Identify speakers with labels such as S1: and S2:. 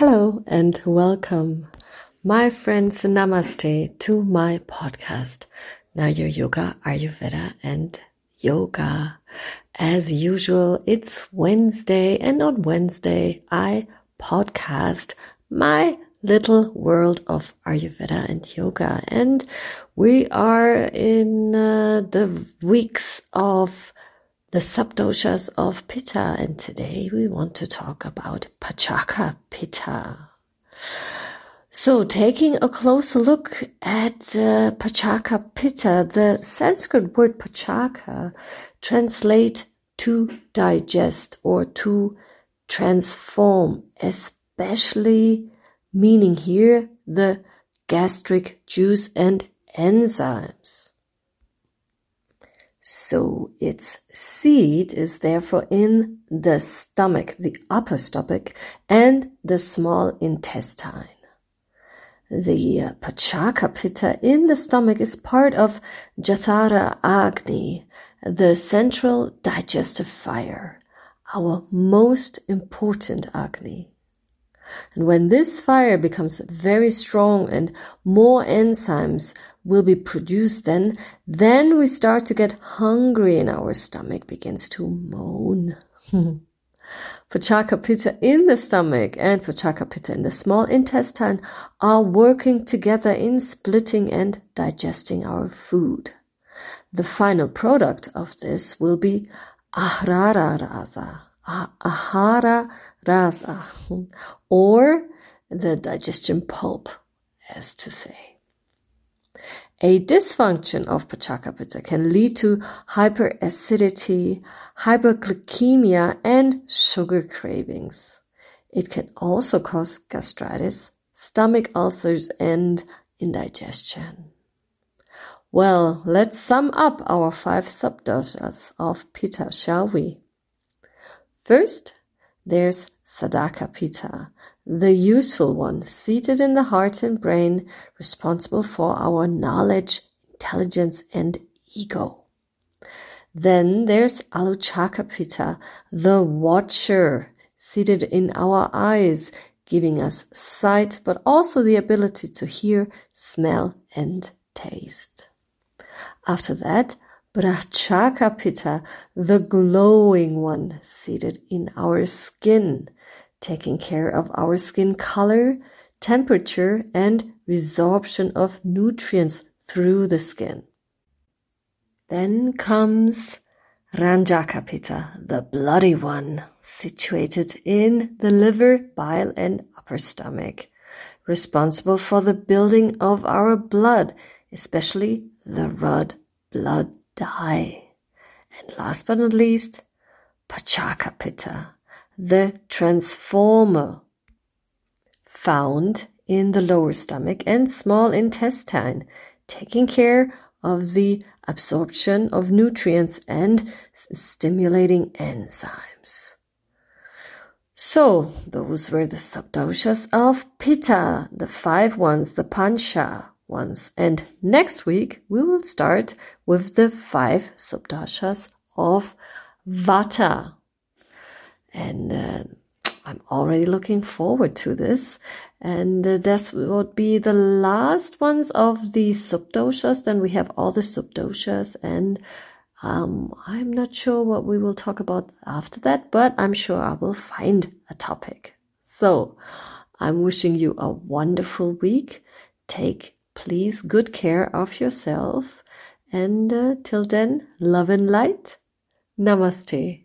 S1: Hello and welcome, my friends. Namaste to my podcast. Your yoga, Ayurveda and yoga. As usual, it's Wednesday and on Wednesday I podcast my little world of Ayurveda and yoga. And we are in uh, the weeks of the subdoshas of Pitta, and today we want to talk about Pachaka Pitta. So, taking a closer look at uh, Pachaka Pitta, the Sanskrit word Pachaka translate to digest or to transform, especially meaning here the gastric juice and enzymes. So its seat is therefore in the stomach, the upper stomach, and the small intestine. The uh, Pachaka Pitta in the stomach is part of Jathara Agni, the central digestive fire, our most important Agni. And when this fire becomes very strong and more enzymes will be produced then, then we start to get hungry and our stomach begins to moan. Pachaka pitta in the stomach and Pachaka pitta in the small intestine are working together in splitting and digesting our food. The final product of this will be ahrara rasa, ahara rasa, or the digestion pulp, as to say. A dysfunction of Pitta can lead to hyperacidity, hyperglycemia, and sugar cravings. It can also cause gastritis, stomach ulcers, and indigestion. Well, let's sum up our five subdoshas of Pitta, shall we? First, there's Sadaka Pitta, the useful one, seated in the heart and brain, responsible for our knowledge, intelligence, and ego. Then there's Alochaka Pitta, the watcher, seated in our eyes, giving us sight, but also the ability to hear, smell, and taste. After that, Bhrajaka Pitta, the glowing one, seated in our skin, taking care of our skin color, temperature, and resorption of nutrients through the skin. Then comes Ranjaka Pitta, the bloody one, situated in the liver, bile, and upper stomach, responsible for the building of our blood, especially the red blood dye. And last but not least, Pachaka Pitta, the transformer found in the lower stomach and small intestine, taking care of the absorption of nutrients and stimulating enzymes. So, those were the subdoshas of Pitta, the five ones, the Pancha ones. And next week, we will start with the five subdoshas of Vata. And uh, I'm already looking forward to this. And uh, this would be the last ones of the subdoshas. Then we have all the subdoshas and um, I'm not sure what we will talk about after that, but I'm sure I will find a topic. So I'm wishing you a wonderful week. Take please good care of yourself. And uh, till then, love and light. Namaste.